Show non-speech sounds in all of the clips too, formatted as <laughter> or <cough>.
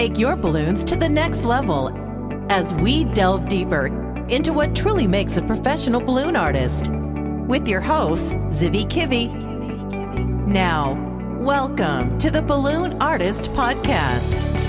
take your balloons to the next level as we delve deeper into what truly makes a professional balloon artist. With your hosts, Zivi Kivi. Now, welcome to the Balloon Artist Podcast.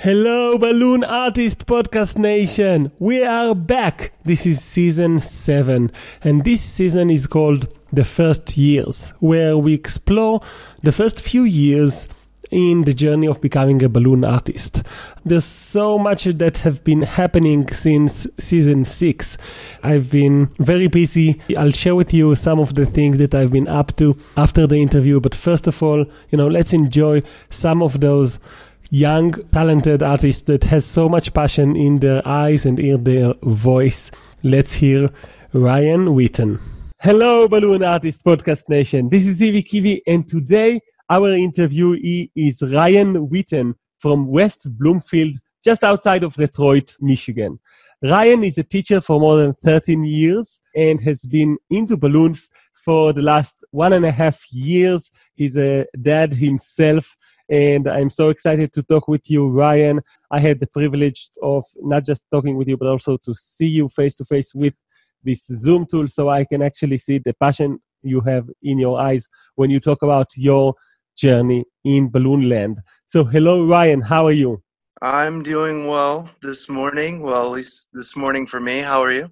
Hello, Balloon Artist Podcast Nation. We are back. This is season seven, and this season is called The First Years, where we explore the first few years in the journey of becoming a balloon artist. There's so much that have been happening since season six. I've been very busy. I'll share with you some of the things that I've been up to after the interview. But first of all, you know, let's enjoy some of those young, talented artist that has so much passion in their eyes and in their voice. Let's hear Ryan Witten. Hello, Balloon Artist Podcast Nation. This is Zivi Kivi, and today our interviewee is Ryan Witten from West Bloomfield, just outside of Detroit, Michigan. Ryan is a teacher for more than 13 years and has been into balloons for the last one and a half years. He's a dad himself and I'm so excited to talk with you, Ryan. I had the privilege of not just talking with you, but also to see you face to face with this Zoom tool so I can actually see the passion you have in your eyes when you talk about your journey in balloon land. So, hello, Ryan. How are you? I'm doing well this morning. Well, at least this morning for me. How are you?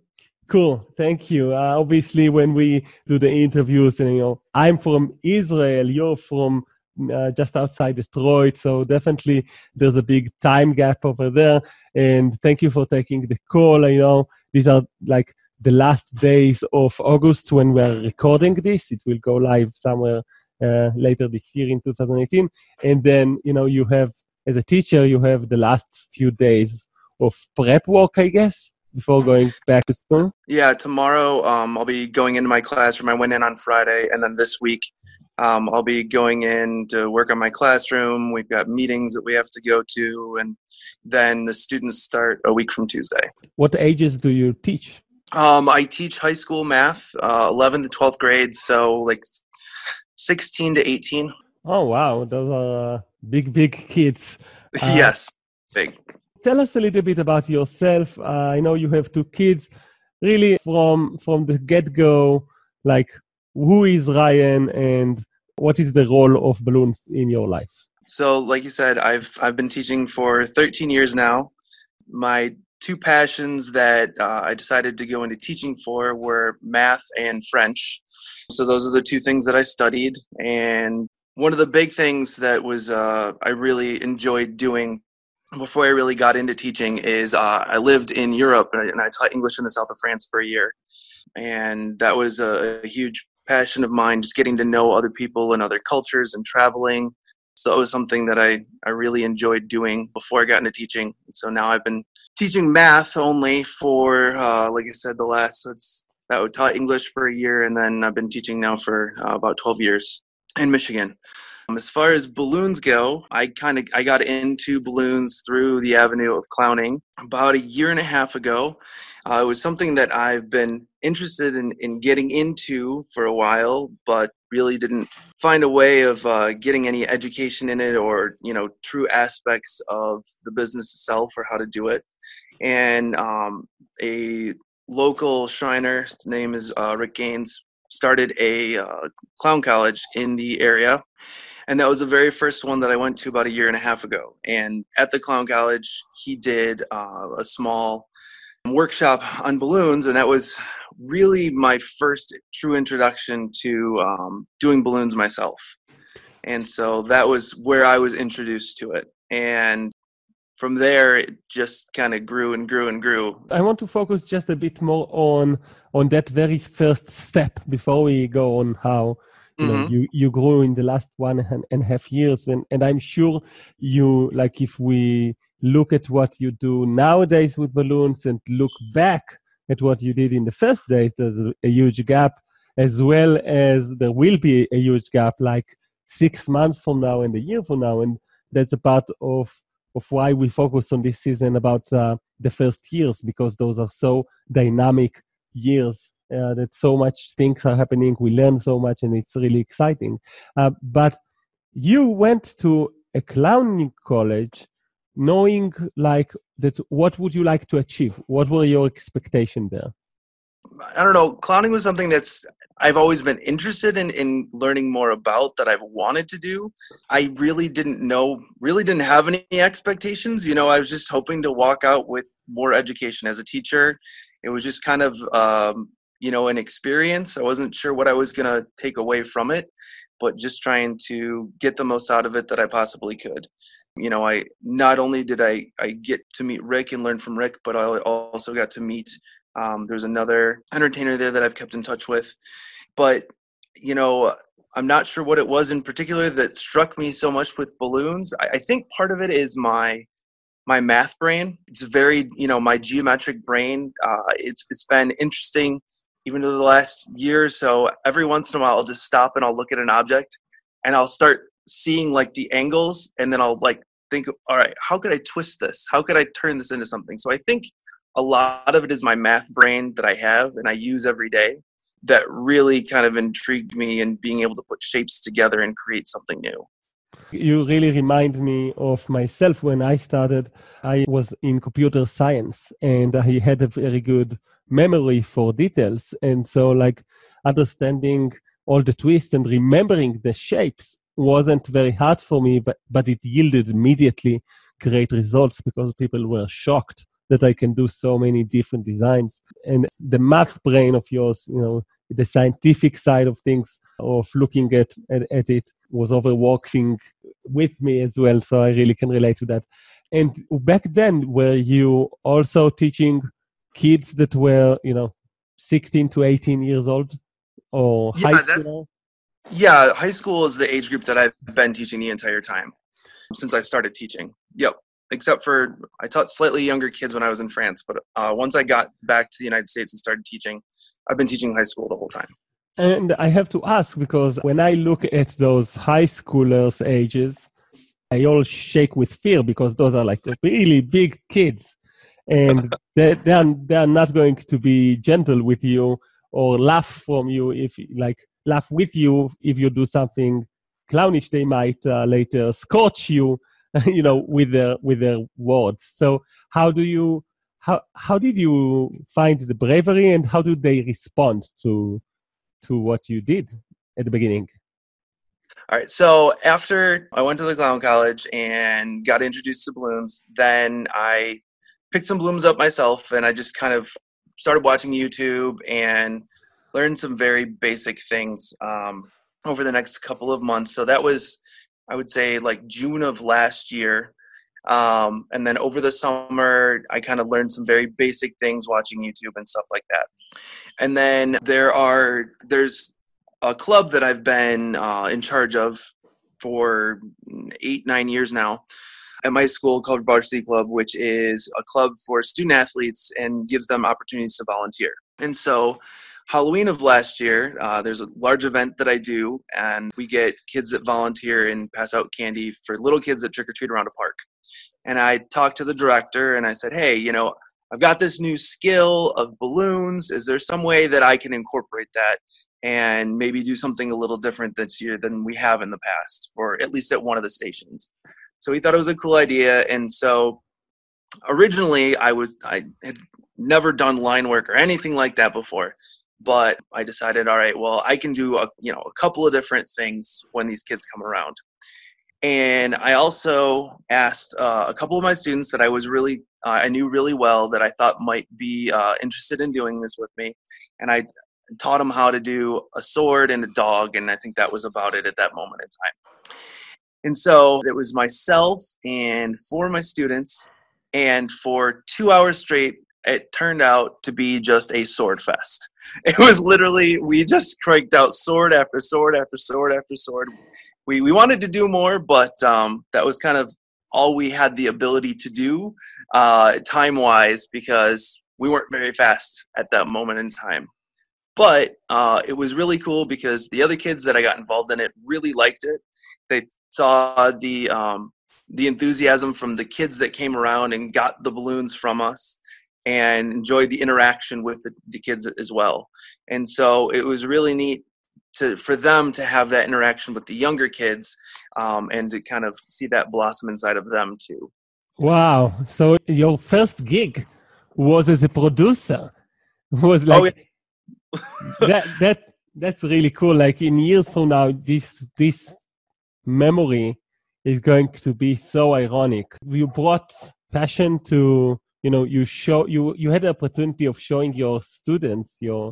Cool, thank you. Uh, obviously, when we do the interviews, and you know, I'm from Israel, you're from uh, just outside Detroit. So definitely there's a big time gap over there. And thank you for taking the call. I know these are like the last days of August when we're recording this. It will go live somewhere uh, later this year in 2018. And then, you know, you have, as a teacher, you have the last few days of prep work, I guess before going back to school? Yeah, tomorrow um, I'll be going into my classroom. I went in on Friday, and then this week um, I'll be going in to work on my classroom. We've got meetings that we have to go to, and then the students start a week from Tuesday. What ages do you teach? Um, I teach high school math, uh, 11 to 12th grades, so like 16 to 18. Oh, wow. Those are uh, big, big kids. <laughs> Uh, yes, big. Tell us a little bit about yourself. Uh, I know you have two kids. Really, from from the get go, like who is Ryan and what is the role of balloons in your life? So, like you said, I've I've been teaching for 13 years now. My two passions that uh, I decided to go into teaching for were math and French. So those are the two things that I studied. And one of the big things that was uh, I really enjoyed doing before I really got into teaching is uh, I lived in Europe and I taught English in the south of France for a year, and that was a, a huge passion of mine, just getting to know other people and other cultures and traveling. So it was something that I, I really enjoyed doing before I got into teaching. And so now I've been teaching math only for, uh, like I said, the last, that's, that would taught English for a year. And then I've been teaching now for uh, about 12 years in Michigan. Um, as far as balloons go, I kind of I got into balloons through the avenue of clowning about a year and a half ago. Uh, it was something that I've been interested in, in getting into for a while, but really didn't find a way of uh, getting any education in it or you know true aspects of the business itself or how to do it. And um, a local Shriner, his name is uh, Rick Gaines, started a uh, clown college in the area and that was the very first one that I went to about a year and a half ago. And at the clown college, he did uh, a small workshop on balloons, and that was really my first true introduction to um, doing balloons myself. And so that was where I was introduced to it. And from there it just kind of grew and grew and grew i want to focus just a bit more on on that very first step before we go on how you mm-hmm. know you you grew in the last one and a half years when, and i'm sure you like if we look at what you do nowadays with balloons and look back at what you did in the first days there's a, huge gap as well as there will be a huge gap like six months from now and a year from now and that's a part of of why we focus on this season about uh, the first years because those are so dynamic years uh, that so much things are happening. We learn so much, and it's really exciting. Uh, but you went to a clowning college, knowing like that. What would you like to achieve? What were your expectations there? I don't know. Clowning was something that's I've always been interested in in learning more about that I've wanted to do. I really didn't know, really didn't have any expectations. You know, I was just hoping to walk out with more education as a teacher. It was just kind of um, you know an experience. I wasn't sure what I was gonna take away from it, but just trying to get the most out of it that I possibly could. You know, I not only did I I get to meet Rick and learn from Rick, but I also got to meet um, there's another entertainer there that I've kept in touch with, but you know, I'm not sure what it was in particular that struck me so much with balloons. I, I think part of it is my my math brain. It's very you know my geometric brain. Uh, it's it's been interesting even over the last year or so. Every once in a while, I'll just stop and I'll look at an object, and I'll start seeing like the angles, and then I'll like think, all right, how could I twist this? How could I turn this into something? So I think a lot of it is my math brain that I have and I use every day that really kind of intrigued me in being able to put shapes together and create something new. You really remind me of myself when I started. I was in computer science and I had a very good memory for details. And so, like, understanding all the twists and remembering the shapes wasn't very hard for me, but, but it yielded immediately great results because people were shocked that I can do so many different designs. And the math brain of yours, you know, the scientific side of things, of looking at, at, at it, was overworking with me as well. So I really can relate to that. And back then, were you also teaching kids that were, you know, 16 to 18 years old or yeah, high school? Yeah, high school is the age group that I've been teaching the entire time since I started teaching. Yep except for I taught slightly younger kids when I was in France. But uh, once I got back to the United States and started teaching, I've been teaching high school the whole time. And I have to ask because when I look at those high schoolers' ages, I all shake with fear because those are like really big kids, and <laughs> they they are, they are not going to be gentle with you or laugh from you if like laugh with you if you do something clownish. They might uh, later scorch you <laughs> you know with their with their words so how do you how how did you find the bravery and how did they respond to to what you did at the beginning all right so after i went to the clown college and got introduced to balloons then i picked some blooms up myself and i just kind of started watching youtube and learned some very basic things um, over the next couple of months so that was I would say like June of last year. Um, and then over the summer, I kind of learned some very basic things watching YouTube and stuff like that. And then there are there's a club that I've been uh, in charge of for eight nine years now at my school called Varsity Club, which is a club for student athletes and gives them opportunities to volunteer. And so Halloween of last year, uh, there's a large event that I do, and we get kids that volunteer and pass out candy for little kids that trick or treat around a park. And I talked to the director and I said, hey, you know, I've got this new skill of balloons. Is there some way that I can incorporate that and maybe do something a little different this year than we have in the past, for at least at one of the stations? So he thought it was a cool idea, and so originally I was I had never done line work or anything like that before but I decided, all right, well, I can do a you know a couple of different things when these kids come around. And I also asked uh, a couple of my students that I was really uh, I knew really well that I thought might be uh, interested in doing this with me, and I taught them how to do a sword and a dog, and I think that was about it at that moment in time. And so it was myself and four of my students, and for two hours straight, it turned out to be just a sword fest. <laughs> It was literally we just cranked out sword after sword after sword after sword. We we wanted to do more, but um, that was kind of all we had the ability to do uh, time wise because we weren't very fast at that moment in time. But uh, it was really cool because the other kids that I got involved in it really liked it. They saw the um, the enthusiasm from the kids that came around and got the balloons from us and enjoyed the interaction with the, the kids as well. And so it was really neat to for them to have that interaction with the younger kids um, and to kind of see that blossom inside of them too. Wow! So your first gig was as a producer. <laughs> Was Oh, like that that that's really cool. Like in years from now, this this memory is going to be so ironic. You brought passion to you know you show you you had the opportunity of showing your students your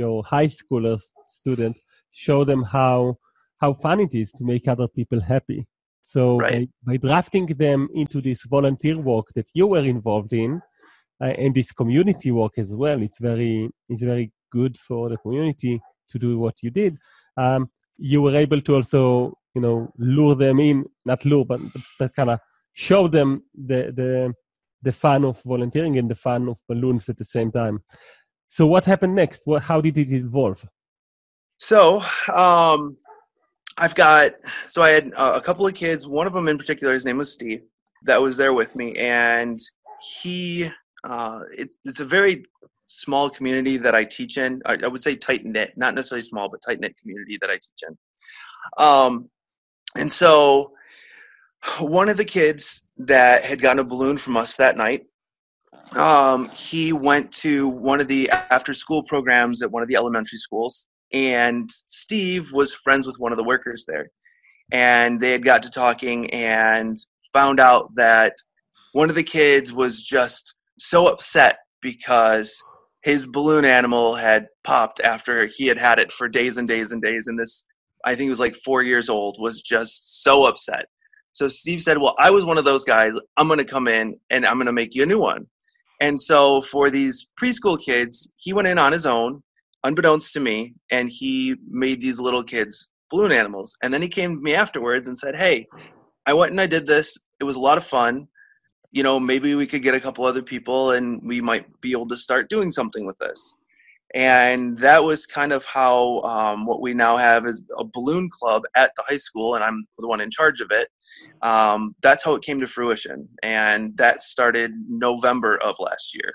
your high schoolers students show them how how fun it is to make other people happy so Right. by, by drafting them into this volunteer work that you were involved in uh, and this community work as well it's very it's very good for the community to do what you did um, you were able to also you know lure them in not lure but, but kind of show them the the the fun of volunteering and the fun of balloons at the same time so what happened next what, how did it evolve So, um, I've got so I had a couple of kids. One of them in particular, his name was Steve, that was there with me, and he uh, it, it's a very small community that I teach in. I, I would say tight knit, not necessarily small, but tight knit community that I teach in. Um, and so one of the kids that had gotten a balloon from us that night um, he went to one of the after school programs at one of the elementary schools and steve was friends with one of the workers there. And they had got to talking and found out that one of the kids was just so upset because his balloon animal had popped after he had had it for days and days and days and this i think he was like four years old was just so upset so steve said well i was one of those guys i'm going to come in and i'm going to make you a new one and so for these preschool kids, he went in on his own, unbeknownst to me, and he made these little kids balloon animals. And then he came to me afterwards and said, Hey, I went and I did this. It was a lot of fun. You know, maybe we could get a couple other people and we might be able to start doing something with this. And that was kind of how um, what we now have is a balloon club at the high school, and I'm the one in charge of it. Um, that's how it came to fruition. And that started November of last year.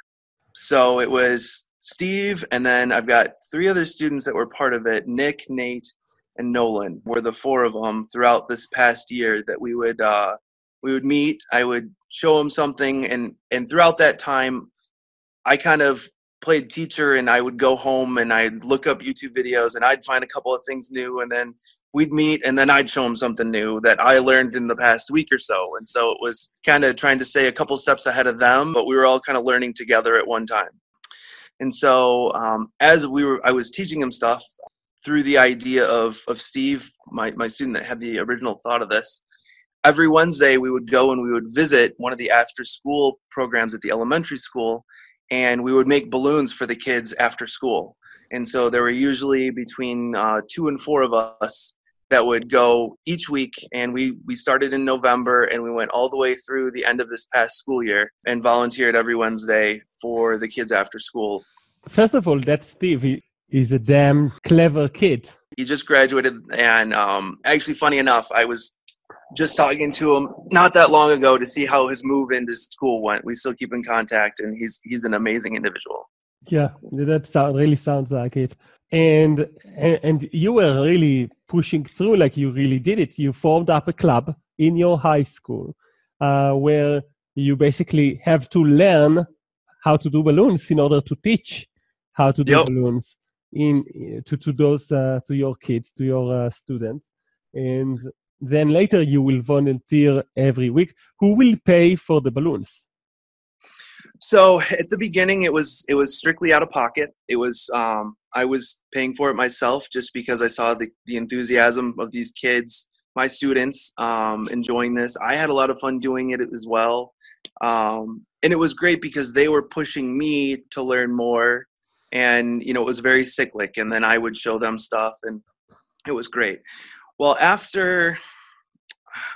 So it was Steve, and then I've got three other students that were part of it Nick, Nate, and Nolan were the four of them throughout this past year that we would uh, we would meet. I would show them something, and and throughout that time, I kind of played teacher and I would go home and I'd look up YouTube videos and I'd find a couple of things new and then we'd meet and then I'd show them something new that I learned in the past week or so. And so it was kind of trying to stay a couple steps ahead of them, but we were all kind of learning together at one time. And so um, as we were, I was teaching him stuff through the idea of of Steve, my my student that had the original thought of this. Every Wednesday we would go and we would visit one of the after school programs at the elementary school and we would make balloons for the kids after school. And so there were usually between uh, two and four of us that would go each week. And we, we started in November and we went all the way through the end of this past school year and volunteered every Wednesday for the kids after school. First of all, that Steve he is a damn clever kid. He just graduated, and um, actually, funny enough, I was just talking to him not that long ago to see how his move into school went. We still keep in contact, and he's he's an amazing individual. Yeah, that sound, really sounds like it. And, and and you were really pushing through, like you really did it. You formed up a club in your high school uh, where you basically have to learn how to do balloons in order to teach how to do Yep. balloons in to to those uh, to your kids, to your uh, students, and then later you will volunteer every week. Who will pay for the balloons? So at the beginning, it was it was strictly out of pocket. It was um, I was paying for it myself just because I saw the the enthusiasm of these kids, my students, um, enjoying this. I had a lot of fun doing it as well, um, and it was great because they were pushing me to learn more, and you know it was very cyclic. And then I would show them stuff, and it was great. Well, after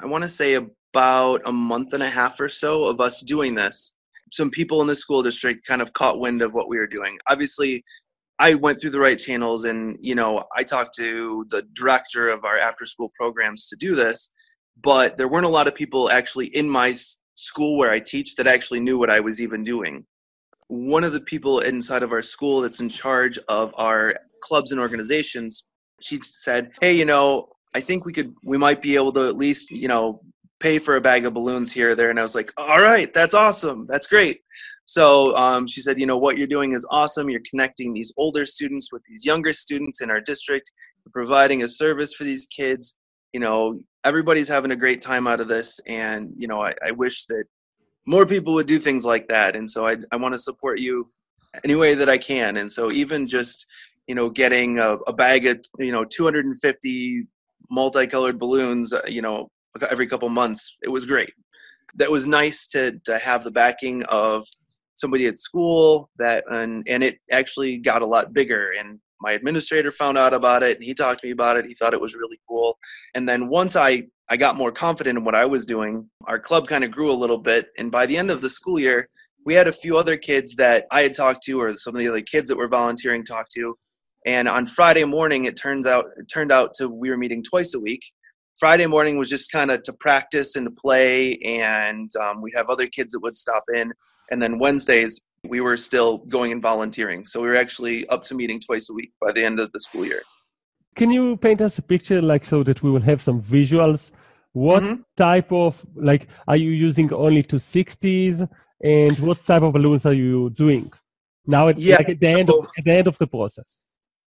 I want to say about a month and a half or so of us doing this some people in the school district kind of caught wind of what we were doing. Obviously, I went through the right channels and, you know, I talked to the director of our after school programs to do this, but there weren't a lot of people actually in my school where I teach that actually knew what I was even doing. one of the people inside of our school that's in charge of our clubs and organizations, she said, "Hey, you know, I think we could, we might be able to at least, you know, pay for a bag of balloons here or there." And I was like, "All right, that's awesome. That's great." So um, she said, "You know, what you're doing is awesome. You're connecting these older students with these younger students in our district, you're providing a service for these kids. You know, everybody's having a great time out of this, and you know, I, I wish that." more people would do things like that and so i, I want to support you any way that i can and so even just you know getting a, a bag of you know 250 multicolored balloons uh, you know every couple months it was great. That was nice to to have the backing of somebody at school that and and it actually got a lot bigger and my administrator found out about it and he talked to me about it he thought it was really cool. And then once i i got more confident in what i was doing our club kind of grew a little bit and by the end of the school year we had a few other kids that i had talked to or some of the other kids that were volunteering talked to and on friday morning it turns out it turned out to we were meeting twice a week friday morning was just kind of to practice and to play and um, we'd have other kids that would stop in and then wednesdays we were still going and volunteering. So we were actually up to meeting twice a week by the end of the school year. Can you paint us a picture like so that we will have some visuals? What mm-hmm. type of like are you using only 260s and what type of balloons are you doing? Now it's yeah. like at the end of, at the end of the process.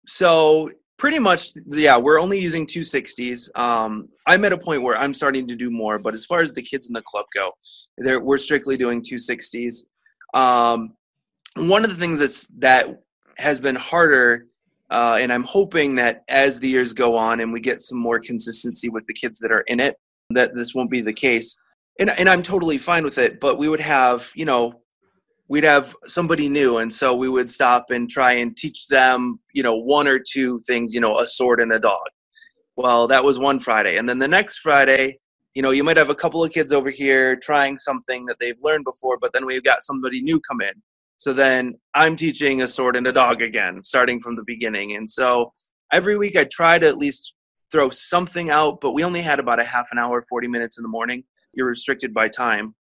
So pretty much yeah we're only using 260s um, i'm at a point where i'm starting to do more but as far as the kids in the club go we're strictly doing 260s um, one of the things that's that has been harder, uh, and I'm hoping that as the years go on and we get some more consistency with the kids that are in it, that this won't be the case. And and I'm totally fine with it. But we would have, you know, we'd have somebody new, and so we would stop and try and teach them, you know, one or two things, you know, a sword and a dog. Well, that was one Friday, and then the next Friday you know, you might have a couple of kids over here trying something that they've learned before, but then we've got somebody new come in. So then I'm teaching a sword and a dog again, starting from the beginning. And so every week I try to at least throw something out, but we only had about a half an hour, 40 minutes in the morning. You're restricted by time.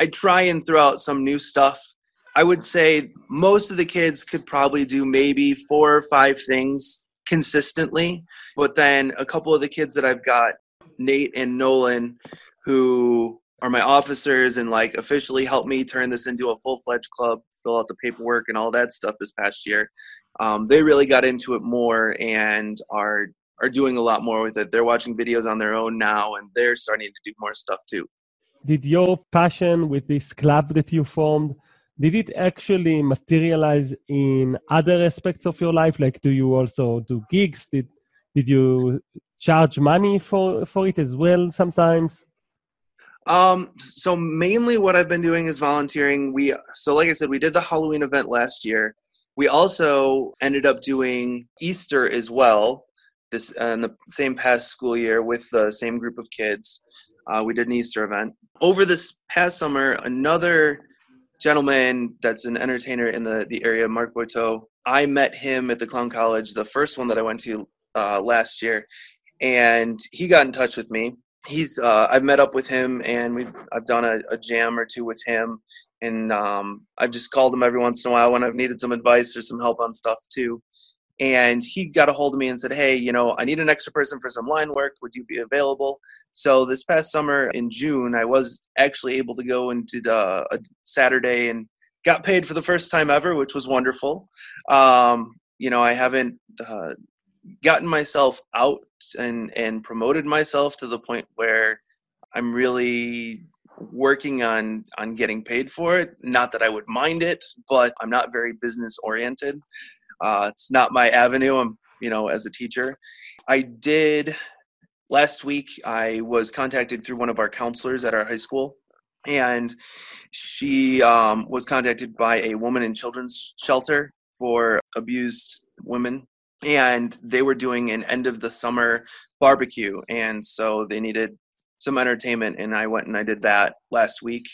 I try and throw out some new stuff. I would say most of the kids could probably do maybe four or five things consistently. But then a couple of the kids that I've got Nate and Nolan, who are my officers and like officially helped me turn this into a full fledged club, fill out the paperwork and all that stuff this past year. Um, they really got into it more and are are doing a lot more with it. They're watching videos on their own now and they're starting to do more stuff too. Did your passion with this club that you formed did it actually materialize in other aspects of your life like do you also do gigs did did you charge money for for it as well sometimes? Um, so mainly what I've been doing is volunteering. We so like I said, we did the Halloween event last year. We also ended up doing Easter as well this uh, in the same past school year with the same group of kids. Uh, we did an Easter event over this past summer. Another gentleman that's an entertainer in the the area, Mark Boiteau. I met him at the Clown College, the first one that I went to uh, last year and he got in touch with me. He's uh, I've met up with him and we I've done a, a, jam or two with him, and um, I've just called him every once in a while when I've needed some advice or some help on stuff too. And he got a hold of me and said, "Hey, you know, I need an extra person for some line work. Would you be available?" So this past summer in June, I was actually able to go and did a, a Saturday and got paid for the first time ever, which was wonderful. Um, you know, I haven't uh, gotten myself out and and promoted myself to the point where I'm really working on on getting paid for it. Not that I would mind it, but I'm not very business oriented. Uh, it's not my avenue. I'm you know as a teacher. I did last week. I was contacted through one of our counselors at our high school, and she um, was contacted by a woman in children's shelter for abused women and they were doing an end of the summer barbecue and so they needed some entertainment and i went and i did that last week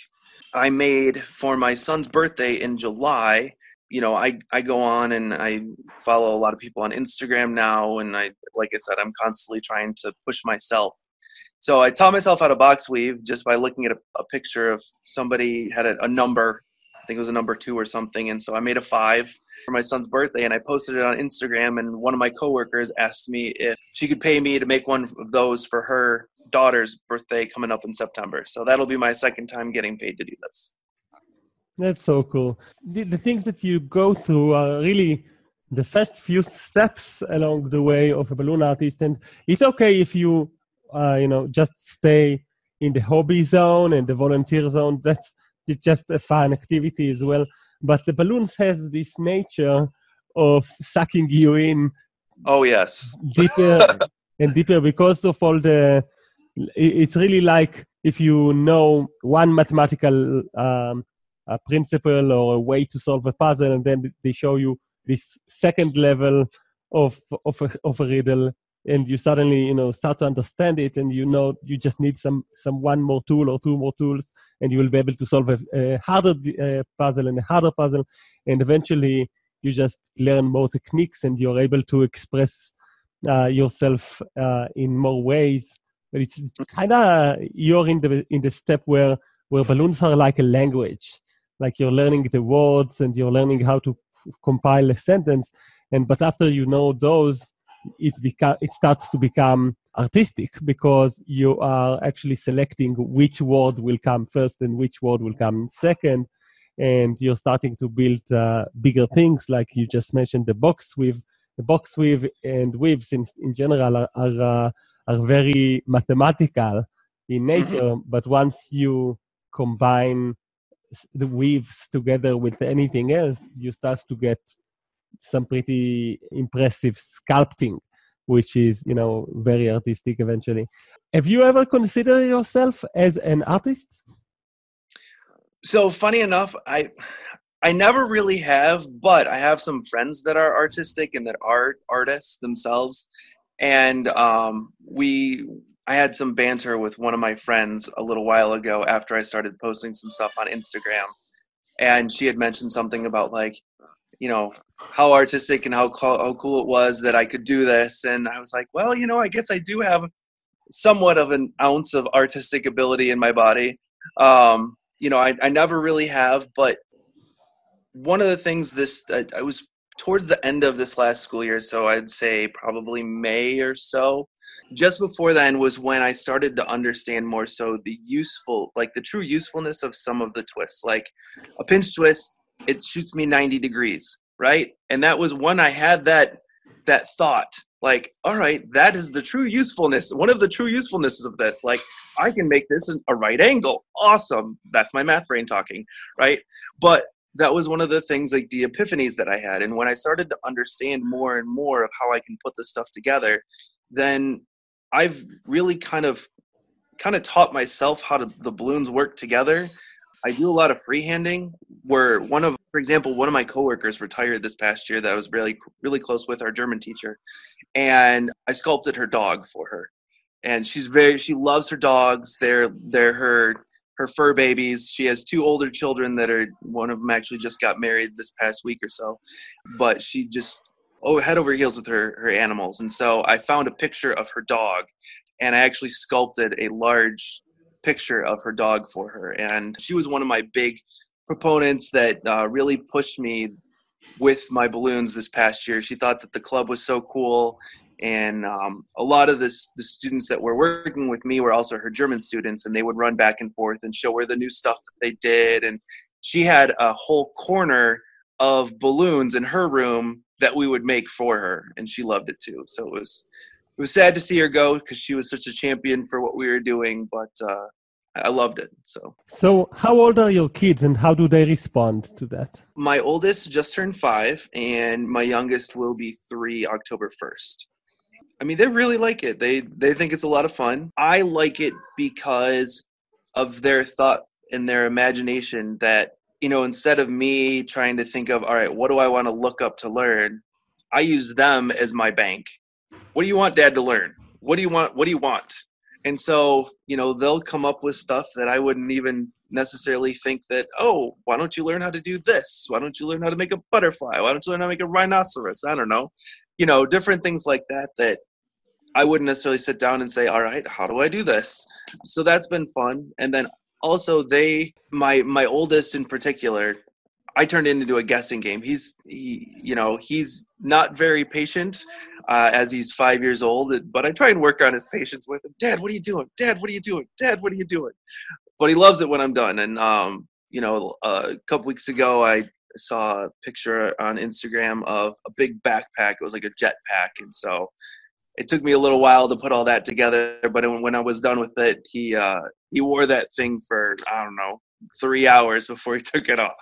i made for my son's birthday in july you know i i go on and i follow a lot of people on instagram now and i like i said i'm constantly trying to push myself so i taught myself how to box weave just by looking at a, a picture of somebody had a, a number I think it was a number two or something. And so I made a five for my son's birthday and I posted it on Instagram. And one of my coworkers asked me if she could pay me to make one of those for her daughter's birthday coming up in September. So that'll be my second time getting paid to do this. That's so cool. The, the things that you go through are really the first few steps along the way of a balloon artist. And it's okay if you, uh, you know, just stay in the hobby zone and the volunteer zone. That's it's just a fun activity as well. But the balloons has this nature of sucking you in. Oh yes, deeper <laughs> and deeper because of all the. It's really like if you know one mathematical um, principle or a way to solve a puzzle, and then they show you this second level of of a, of a riddle and you suddenly you know start to understand it and you know you just need some some one more tool or two more tools and you will be able to solve a, a harder uh, puzzle and a harder puzzle and eventually you just learn more techniques and you're able to express uh, yourself uh, in more ways. But it's kind of you're in the in the step where where balloons are like a language like you're learning the words and you're learning how to compile a sentence and but after you know those it beca- it starts to become artistic because you are actually selecting which word will come first and which word will come second and you're starting to build uh, bigger things like you just mentioned the box weave the box weave and weaves in, in general are are, uh, are very mathematical in mm-hmm. nature mm-hmm. but once you combine weaves together with anything else you start to get some pretty impressive sculpting, which is, you know, very artistic eventually. Have you ever considered yourself as an artist? So funny enough, I I never really have, but I have some friends that are artistic and that are artists themselves. And um, we I had some banter with one of my friends a little while ago after I started posting some stuff on Instagram. And she had mentioned something about like, you know how artistic and how co- how cool it was that I could do this, and I was like, well, you know, I guess I do have somewhat of an ounce of artistic ability in my body. Um, you know, I, I never really have, but one of the things this I, I was towards the end of this last school year, so I'd say probably May or so. Just before then was when I started to understand more so the useful, like the true usefulness of some of the twists. Like a pinch twist it shoots me 90 degrees right and that was when i had that that thought like all right that is the true usefulness one of the true usefulnesses of this like i can make this a right angle awesome that's my math brain talking right but that was one of the things like the epiphanies that i had and when i started to understand more and more of how i can put this stuff together then i've really kind of kind of taught myself how to the balloons work together I do a lot of freehanding where one of, for example, one of my coworkers retired this past year that I was really, really close with, our German teacher. And I sculpted her dog for her. And she's very, she loves her dogs. They're, they're her, her fur babies. She has two older children that are, one of them actually just got married this past week or so. But she just, oh, head over heels with her, her animals. And so I found a picture of her dog and I actually sculpted a large picture of her dog for her. And she was one of my big proponents that uh, really pushed me with my balloons this past year. She thought that the club was so cool. And um, a lot of this, the students that were working with me were also her German students, and they would run back and forth and show her the new stuff that they did. And she had a whole corner of balloons in her room that we would make for her, and she loved it too. So it was it was sad to see her go because she was such a champion for what we were doing, but uh, I loved it. So, so how old are your kids, and how do they respond to that? My oldest just turned five, and my youngest will be three October first. I mean, they really like it. They they think it's a lot of fun. I like it because of their thought and their imagination. That you know, instead of me trying to think of, all right, what do I want to look up to learn, I use them as my bank. What do you want dad to learn? What do you want what do you want? And so you know they'll come up with stuff that i wouldn't even necessarily think that oh why don't you learn how to do this? Why don't you learn how to make a butterfly? Why don't you learn how to make a rhinoceros? I don't know you know different things like that that i wouldn't necessarily sit down and say all right how do i do this so that's been fun and then also they my my oldest in particular I turned it into a guessing game. He's he, you know, he's not very patient uh, as he's five years old, but I try and work on his patience with him. Dad, what are you doing? Dad, what are you doing? Dad, what are you doing? But he loves it when I'm done. And um, you know, a couple weeks ago, I saw a picture on Instagram of a big backpack. It was like a jet pack, and so it took me a little while to put all that together. But when I was done with it, he uh, he wore that thing for I don't know three hours before he <laughs> took it off.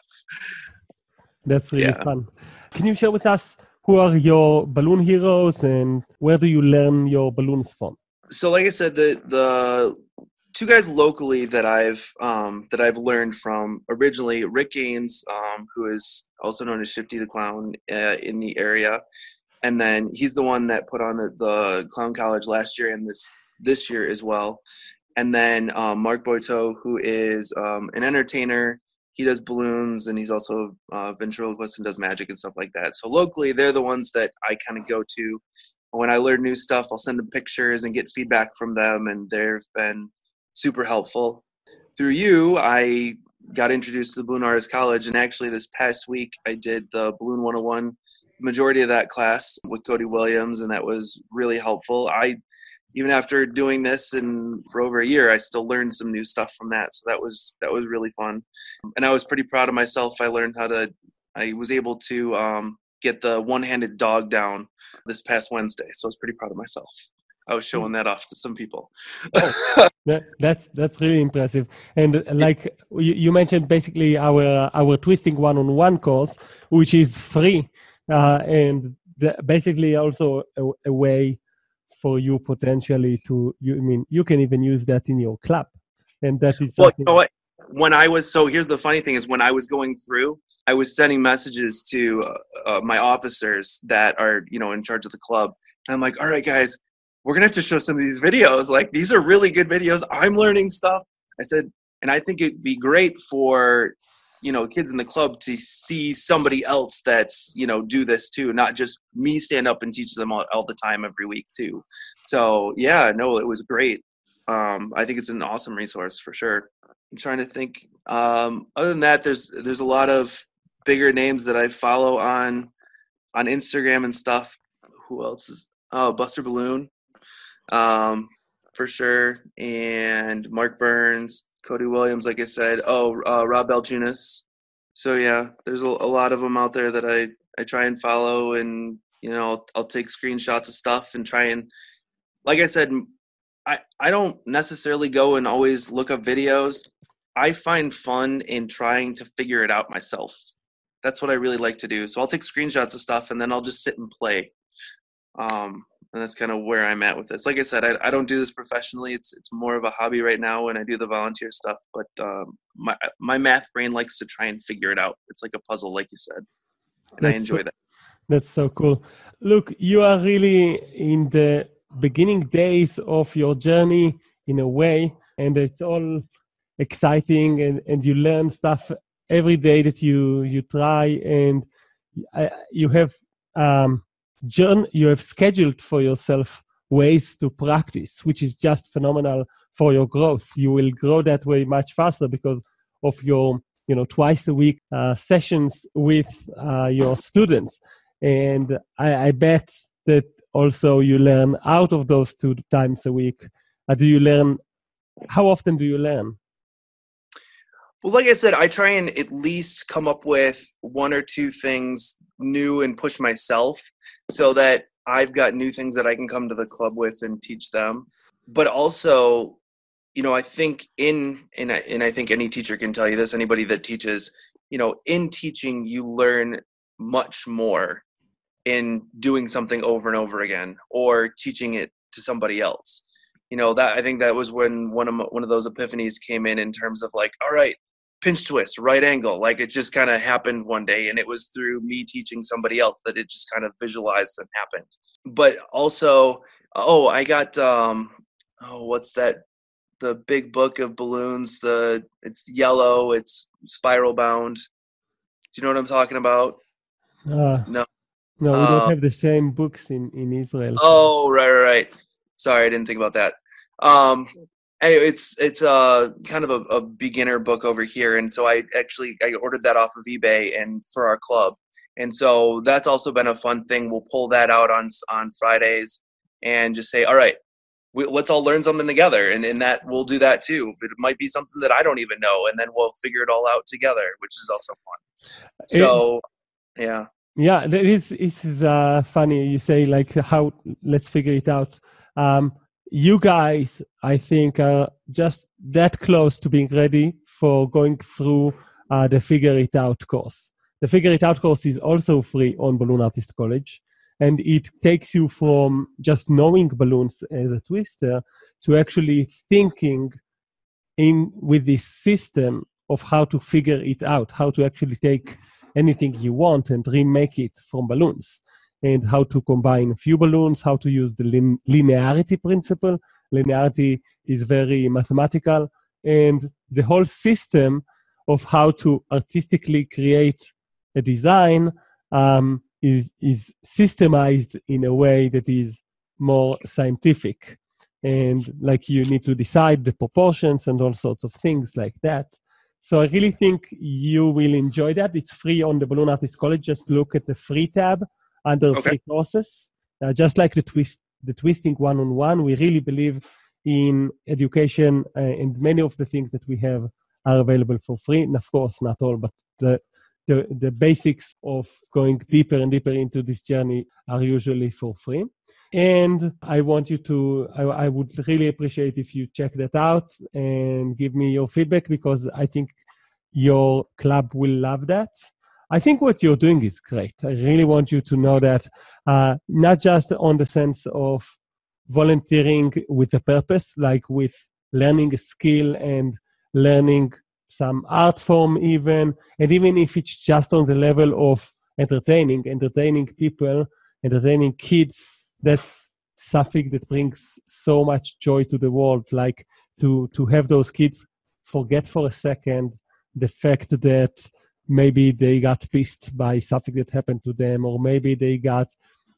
That's really yeah. fun. Can you share with us who are your balloon heroes and where do you learn your balloons from? So, like I said, the the two guys locally that I've um, that I've learned from originally Rick Gaines, um, who is also known as Shifty the Clown uh, in the area, and then he's the one that put on the, the Clown College last year and this this year as well. And then um, Mark Boito, who is um, an entertainer. He does balloons and he's also uh, ventriloquist and does magic and stuff like that. So locally, they're the ones that I kind of go to. When I learn new stuff, I'll send them pictures and get feedback from them, and they've been super helpful. Through you, I got introduced to the Balloon Artist College, and actually, this past week, I did the Balloon 101 majority of that class with Cody Williams, and that was really helpful. I even after doing this and for over a year, I still learned some new stuff from that. So that was that was really fun, and I was pretty proud of myself. I learned how to. I was able to um, get the one-handed dog down this past Wednesday, so I was pretty proud of myself. I was showing that off to some people. oh, <laughs> that, that's that's really impressive. And uh, like you, you mentioned, basically our our twisting one-on-one course, which is free, uh, and the, basically also a, a, way for you potentially to. You I mean you can even use that in your club, and that is well. You know when I was so here's the funny thing is when I was going through, I was sending messages to uh, uh, my officers that are you know in charge of the club. And I'm like, all right, guys, we're gonna have to show some of these videos. Like these are really good videos. I'm learning stuff. I said, and I think it'd be great for you know kids in the club to see somebody else that's you know do this too not just me stand up and teach them all, all the time every week too so yeah no it was great um, i think it's an awesome resource for sure i'm trying to think um, other than that there's there's a lot of bigger names that i follow on on instagram and stuff who else is oh buster balloon um, for sure, and Mark Burns, Cody Williams, like I said. Oh, uh, Rob Balchunas. So yeah, there's a, a, lot of them out there that I I try and follow, and you know I'll, I'll take screenshots of stuff and try and, like I said, I I don't necessarily go and always look up videos. I find fun in trying to figure it out myself. That's what I really like to do. So I'll take screenshots of stuff and then I'll just sit and play. Um, and that's kind of where I'm at with this. Like I said, I, I don't do this professionally. It's it's more of a hobby right now when I do the volunteer stuff. But um, my my math brain likes to try and figure it out. It's like a puzzle, like you said, and that's I enjoy so, that. That's so cool. Look, you are really in the beginning days of your journey in a way, and it's all exciting, and and you learn stuff every day that you you try, and I, you have um, John, you have scheduled for yourself ways to practice, which is just phenomenal for your growth. You will grow that way much faster because of your, you know, twice a week uh, sessions with uh, your students. And I, I, bet that also you learn out of those two times a week. Uh, do you learn? How often do you learn? Well, like I said, I try and at least come up with one or two things new and push myself so that I've got new things that I can come to the club with and teach them. But also, you know, I think in and I, and I think any teacher can tell you this. Anybody that teaches, you know, in teaching, you learn much more in doing something over and over again, or teaching it to somebody else. You know, that I think that was when one of one of those epiphanies came in in terms of like, all right, pinch twist, right angle. Like it just kind of happened one day, and it was through me teaching somebody else that it just kind of visualized and happened. But also, oh, I got um, oh, what's that? The big book of balloons. The it's yellow. It's spiral bound. Do you know what I'm talking about? Uh, no. No, we uh, don't have the same books in in Israel. Oh, right, right, right. Sorry, I didn't think about that. Um, it's it's a kind of a, a, beginner book over here, and so I actually I ordered that off of eBay and for our club, and so that's also been a fun thing. We'll pull that out on on Fridays and just say, all right, we, let's all learn something together, and in that we'll do that too. But it might be something that I don't even know, and then we'll figure it all out together, which is also fun. So, it, yeah. Yeah, it is. It is uh, funny. You say like how let's figure it out. Um, you guys, I think, are just that close to being ready for going through uh, the Figure It Out course. The Figure It Out course is also free on Balloon Artist College, and it takes you from just knowing balloons as a twister to actually thinking in with this system of how to figure it out, how to actually take anything you want and remake it from balloons and how to combine a few balloons, how to use the lin- linearity principle. Linearity is very mathematical, and the whole system of how to artistically create a design um, is is systemized in a way that is more scientific. And like you need to decide the proportions and all sorts of things like that. So i really think you will enjoy that. It's free on the balloon artist college. Just look at the free tab under okay. free courses. Uh, just like the twist, the twisting one-on-one, we really believe in education, uh, and many of the things that we have are available for free. And of course, not all, but the the, the basics of going deeper and deeper into this journey are usually for free. And I want you to, I, I, would really appreciate if you check that out and give me your feedback because I think your club will love that. I think what you're doing is great. I really want you to know that, uh, not just on the sense of volunteering with a purpose, like with learning a skill and learning some art form, even, and even if it's just on the level of entertaining, entertaining people, entertaining kids, that's something that brings so much joy to the world. Like to to have those kids forget for a second the fact that maybe they got pissed by something that happened to them or maybe they got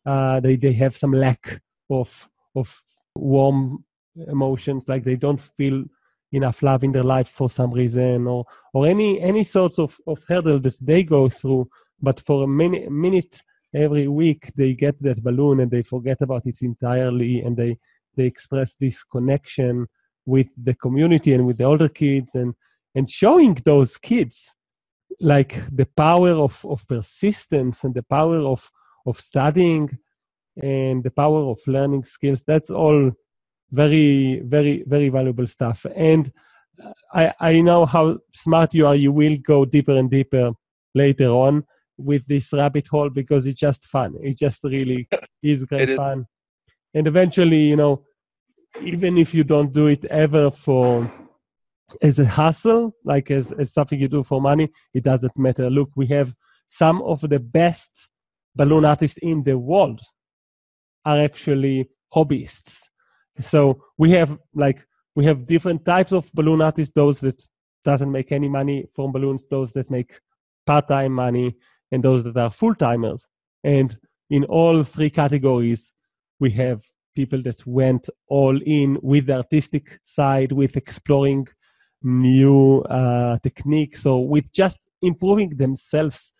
uh, they, they have some lack of of warm emotions like they don't feel enough love in their life for some reason or or any any sorts of, of hurdle that they go through. But for a minute, minute every week they get that balloon and they forget about it entirely and they they express this connection with the community and with the older kids and and showing those kids like the power of, of persistence and the power of, of studying and the power of learning skills that's all very very very valuable stuff. And uh, i i know how smart you are. You will go deeper and deeper later on with this rabbit hole because it's just fun. It just really is great is. fun. And eventually you know even if you don't do it ever for as a hustle, like as, as something you do for money, it doesn't matter. Look, we have some of the best balloon artists in the world are actually hobbyists. So we have like we have different types of balloon artists, those that doesn't make any money from balloons, those that make part-time money, and those that are full-timers. And in all three categories, we have people that went all in with the artistic side, with exploring new uh, techniques so with just improving themselves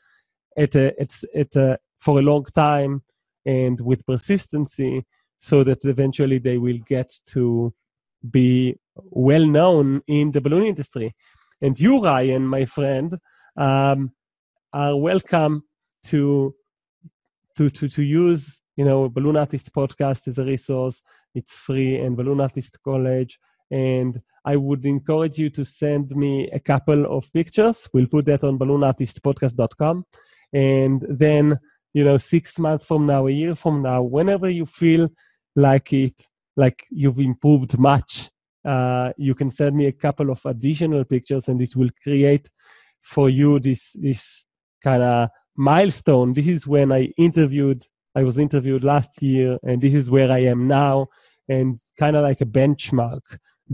at a, at, at a, for a long time and with persistency so that eventually they will get to be well known in the balloon industry. And you ryan my friend um, are welcome to to to to use you know balloon artist podcast as a resource. It's free and balloon artist college and I would encourage you to send me a couple of pictures. We'll put that on balloonartistpodcast.com. And then, you know, six months from now, a year from now, whenever you feel like it, like you've improved much, uh, you can send me a couple of additional pictures and it will create for you this, this kind of milestone. This is when I interviewed, I was interviewed last year, and this is where I am now, and kind of like a benchmark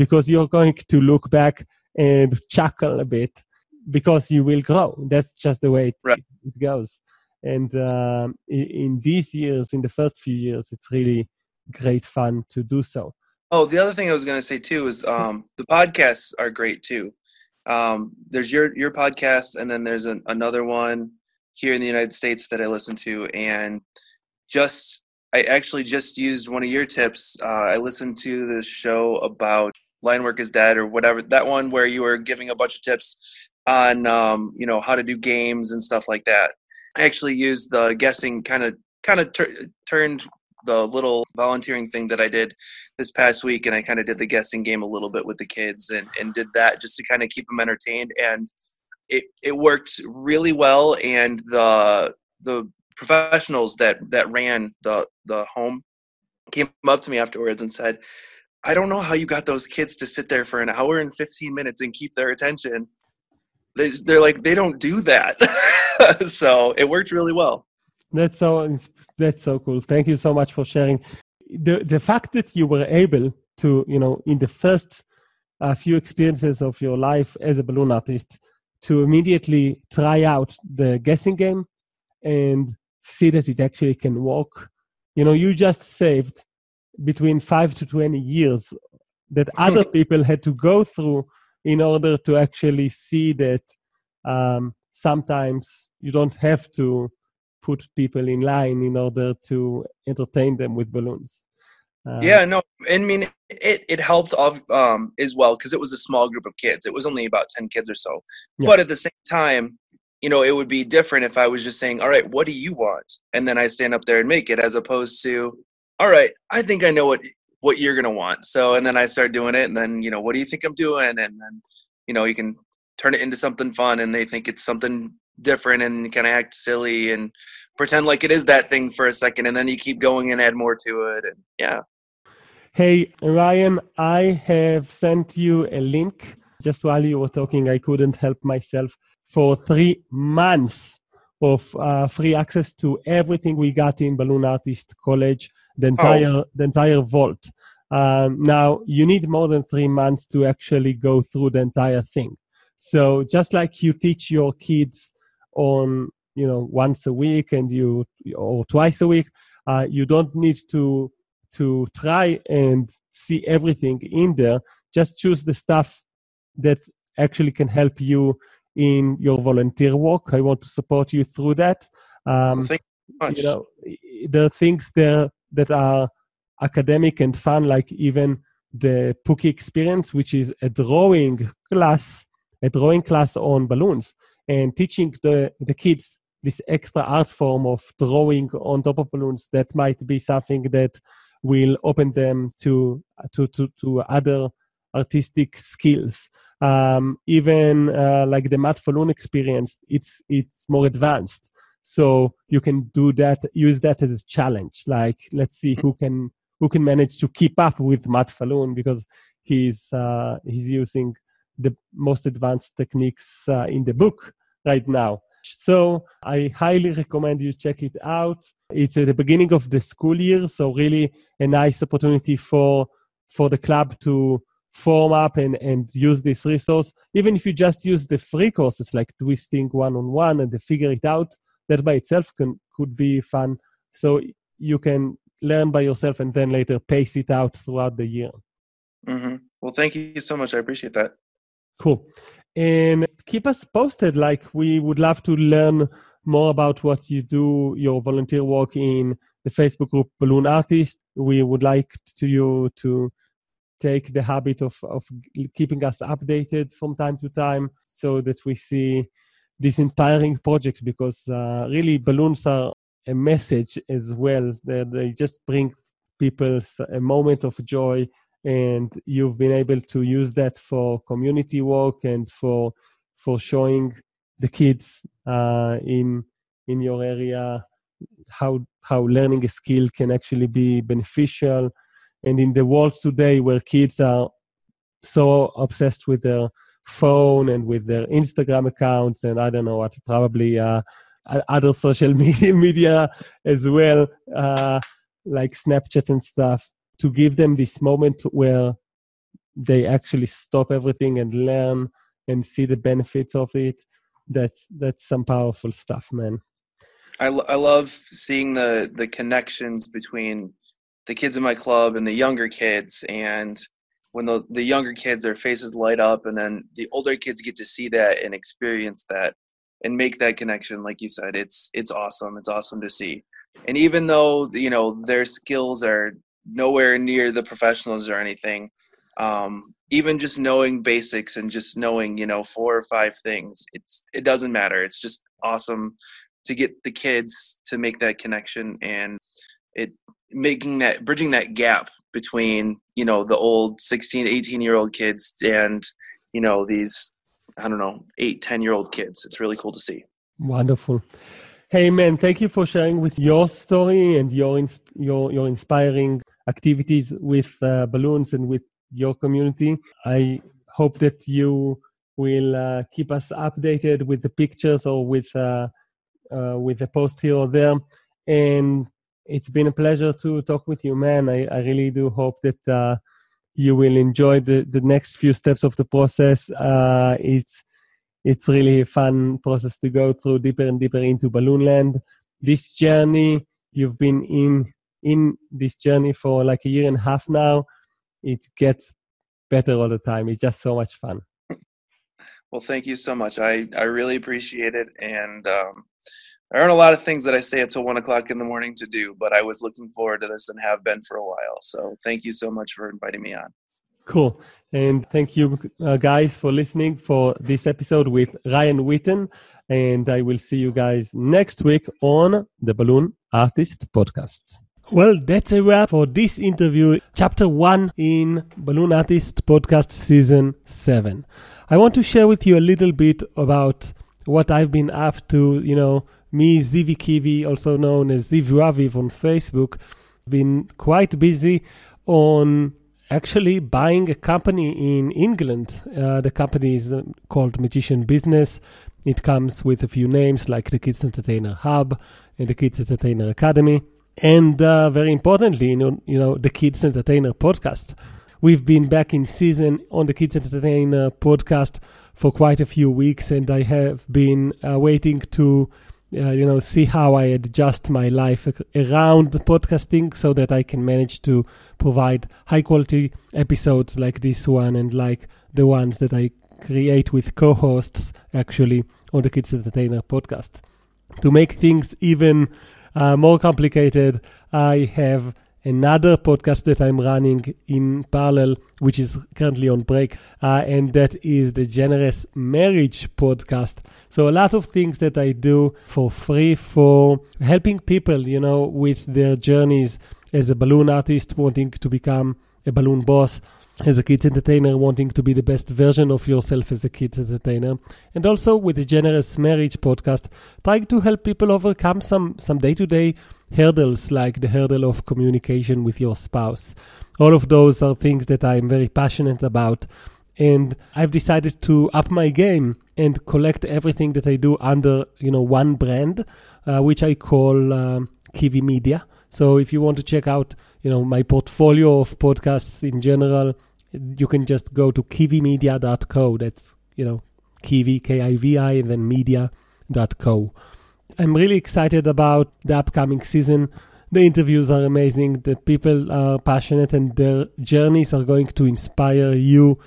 because you're going to look back and chuckle a bit because you will grow. That's just the way it, right. it goes. And um, in, in these years, in the first few years, it's really great fun to do so. Oh, the other thing I was going to say too is um, the podcasts are great too. Um, there's your your podcast, and then there's an, another one here in the United States that I listen to, and just I actually just used one of your tips. Uh, I listened to this show about line work is dead or whatever that one where you were giving a bunch of tips on um, you know how to do games and stuff like that. I actually used the guessing kind of kind of tur- turned the little volunteering thing that I did this past week, and I kind of did the guessing game a little bit with the kids, and and did that just to kind of keep them entertained, and it it worked really well, and the the professionals that that ran the the home came up to me afterwards and said, "I don't know how you got those kids to sit there for an hour and 15 minutes and keep their attention." They, they're like they don't do that, <laughs> so it worked really well. That's so that's so cool. Thank you so much for sharing. The the fact that you were able to, you know, in the first uh, few experiences of your life as a balloon artist, to immediately try out the guessing game and see that it actually can work. You know, you just saved between five to 20 years that <laughs> other people had to go through in order to actually see that um, sometimes you don't have to put people in line in order to entertain them with balloons. Uh, yeah, no, And I mean it. It helped um, as well because it was a small group of kids. It was only about ten kids or so. Yeah. But at the same time, you know, it would be different if I was just saying, "All right, what do you want?" and then I stand up there and make it, as opposed to, "All right, I think I know what what you're gonna want." So, and then I start doing it, and then you know, what do you think I'm doing? And then, you know, you can turn it into something fun, and they think it's something different and kind of act silly and pretend like it is that thing for a second and then you keep going and add more to it and yeah hey ryan i have sent you a link just while you were talking i couldn't help myself for three months of uh, free access to everything we got in balloon artist college the oh. entire oh. the entire vault um, now you need more than three months to actually go through the entire thing so just like you teach your kids on you know once a week and you or twice a week uh, you don't need to to try and see everything in there just choose the stuff that actually can help you in your volunteer work i want to support you through that um, Thank you, much. you know there are things there that are academic and fun like even the Pookie experience which is a drawing class a drawing class on balloons and teaching the, the kids this extra art form of drawing on top of balloons that might be something that will open them to to to, to other artistic skills. Um, even uh, like the Matt Falloon experience it's it's more advanced so you can do that use that as a challenge like let's see who can who can manage to keep up with matt falloon because he's uh, he's using the most advanced techniques uh, in the book right now. So I highly recommend you check it out. It's at the beginning of the school year, so really a nice opportunity for for the club to form up and, and use this resource. Even if you just use the free courses like twisting one on one and the figure it out, that by itself can could be fun. So you can learn by yourself and then later pace it out throughout the year. Mm-hmm. Well, thank you so much. I appreciate that. Cool and keep us posted. Like we would love to learn more about what you do, your volunteer work in the Facebook group Balloon Artist. We would like to you to take the habit of, of keeping us updated from time to time so that we see these inspiring projects because uh, really balloons are a message as well. They, they just bring people a moment of joy and you've been able to use that for community work and for for showing the kids uh, in in your area how how learning a skill can actually be beneficial and in the world today where kids are so obsessed with their phone and with their instagram accounts and i don't know what probably uh, other social <laughs> media media as well uh, like snapchat and stuff to give them this moment where they actually stop everything and learn and see the benefits of it. That's that's some powerful stuff man. I, I love seeing the the connections between the kids in my club and the younger kids and when the, the younger kids their faces light up and then the older kids get to see that and experience that and make that connection like you said it's it's awesome. It's awesome to see. And even though you know their skills are nowhere near the professionals or anything um, even just knowing basics and just knowing you know four or five things it's it doesn't matter. It's just awesome to get the kids to make that connection and it making that bridging that gap between you know the old 16 18 year old kids and you know these i don't know 8 10 year old kids. It's really cool to see. Wonderful. Hey man thank you for sharing with your story and your your your inspiring activities with uh, balloons and with your community. I hope that you will uh, keep us updated with the pictures or with uh, uh with a post here or there. And it's been a pleasure to talk with you, man. I, I really do hope that uh, you will enjoy the, the next few steps of the process. Uh, it's it's really a fun process to go through deeper and deeper into balloon land. This journey you've been in in this journey for like a year and a half now. It gets better all the time. It's just so much fun. Well, thank you so much. I I really appreciate it, and um, there aren't a lot of things that I stay up till one o'clock in the morning to do, but I was looking forward to this and have been for a while. So thank you so much for inviting me on. Cool. And thank you, uh, guys, for listening for this episode with Ryan Witten. And I will see you guys next week on the Balloon Artist Podcast. Well, that's a wrap for this interview, chapter one in Balloon Artist Podcast season seven. I want to share with you a little bit about what I've been up to, you know, me, Zivi Kivi, also known as Ziv Raviv on Facebook, been quite busy on actually buying a company in England. Uh, the company is uh, called Magician Business. It comes with a few names like the Kids Entertainer Hub and the Kids Entertainer Academy. And uh, very importantly, you know, you know, the Kids Entertainer podcast. We've been back in season on the Kids Entertainer podcast for quite a few weeks, and I have been uh, waiting to uh, you know, see how I adjust my life around podcasting so that I can manage to provide high quality episodes like this one and like the ones that I create with co hosts actually on the Kids Entertainer podcast. To make things even uh, more complicated, I have another podcast that I'm running in parallel, which is currently on break, uh, and that is the Generous Marriage podcast. So a lot of things that I do for free for helping people, you know, with their journeys. As a balloon artist wanting to become a balloon boss as a kids entertainer wanting to be the best version of yourself as a kids entertainer. And also with the generous marriage podcast trying to help people overcome some some day-to-day hurdles like the hurdle of communication with your spouse. All of those are things that i'm very passionate about and i've decided to up my game and collect everything that i do under you know one brand uh, which i call um, Kivi Media so if you want to check out you know my portfolio of podcasts in general you can just go to kivimedia.co. That's, you know, Kivi, K I V I, and then media.co. I'm really excited about the upcoming season. The interviews are amazing. The people are passionate, and their journeys are going to inspire you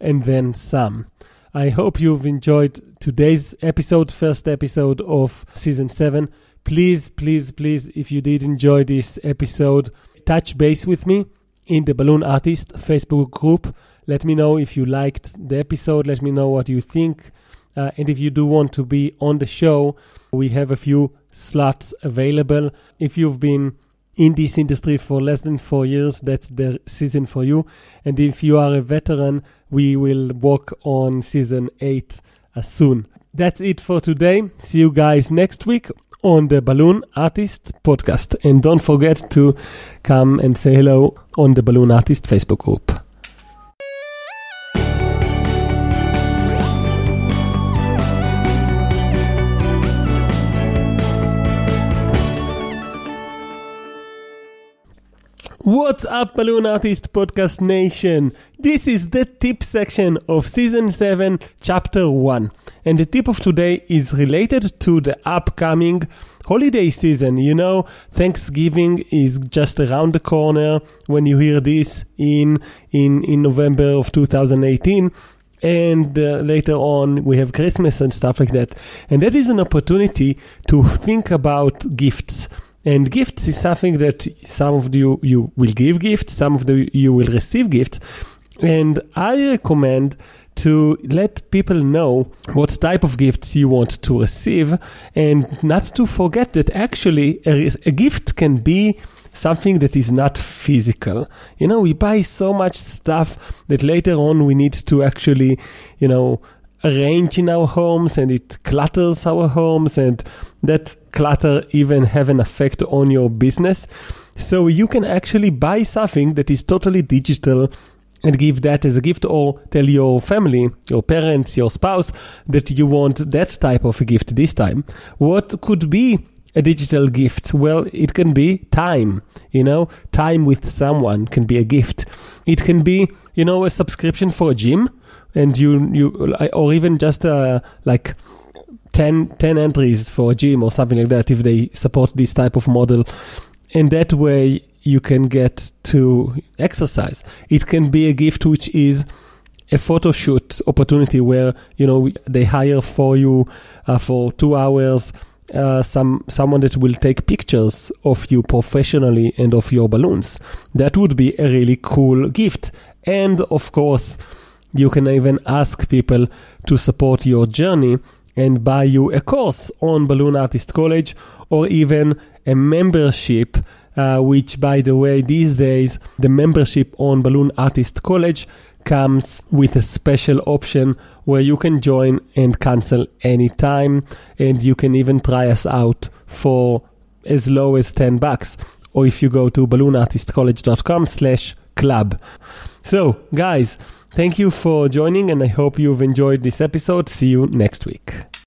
and then some. I hope you've enjoyed today's episode, first episode of season seven. Please, please, please, if you did enjoy this episode, touch base with me in the Balloon Artist Facebook group. Let me know if you liked the episode. Let me know what you think. Uh, and if you do want to be on the show, we have a few slots available. If you've been in this industry for less than four years, that's the season for you. And if you are a veteran, we will work on season eight uh, soon. That's it for today. See you guys next week on the Balloon Artist podcast. And don't forget to come and say hello on the Balloon Artist Facebook group. What's up, Balloon Artist Podcast Nation? This is the tip section of Season 7, Chapter 1. And the tip of today is related to the upcoming holiday season. You know, Thanksgiving is just around the corner when you hear this in in in November of 2018 and uh, later on we have christmas and stuff like that and that is an opportunity to think about gifts and gifts is something that some of you you will give gifts some of you you will receive gifts and i recommend to let people know what type of gifts you want to receive and not to forget that actually a, a gift can be something that is not physical. You know, we buy so much stuff that later on we need to actually, you know, arrange in our homes and it clutters our homes and that clutter even have an effect on your business. So you can actually buy something that is totally digital and give that as a gift or tell your family, your parents, your spouse that you want that type of a gift this time. What could be a digital gift? Well, it can be time. You know, time with someone can be a gift. It can be, you know, a subscription for a gym, and you you or even just uh, like 10, 10 entries for a gym or something like that if they support this type of model. And that way you can get to exercise. It can be a gift which is a photo shoot opportunity where you know they hire for you uh, for two hours uh, some someone that will take pictures of you professionally and of your balloons. That would be a really cool gift. And of course, you can even ask people to support your journey and buy you a course on Balloon Artist College or even a membership. Uh, which, by the way, these days the membership on Balloon Artist College comes with a special option where you can join and cancel anytime and you can even try us out for as low as 10 bucks or if you go to balloonartistcollege.com slash club so guys thank you for joining and i hope you've enjoyed this episode. See you next week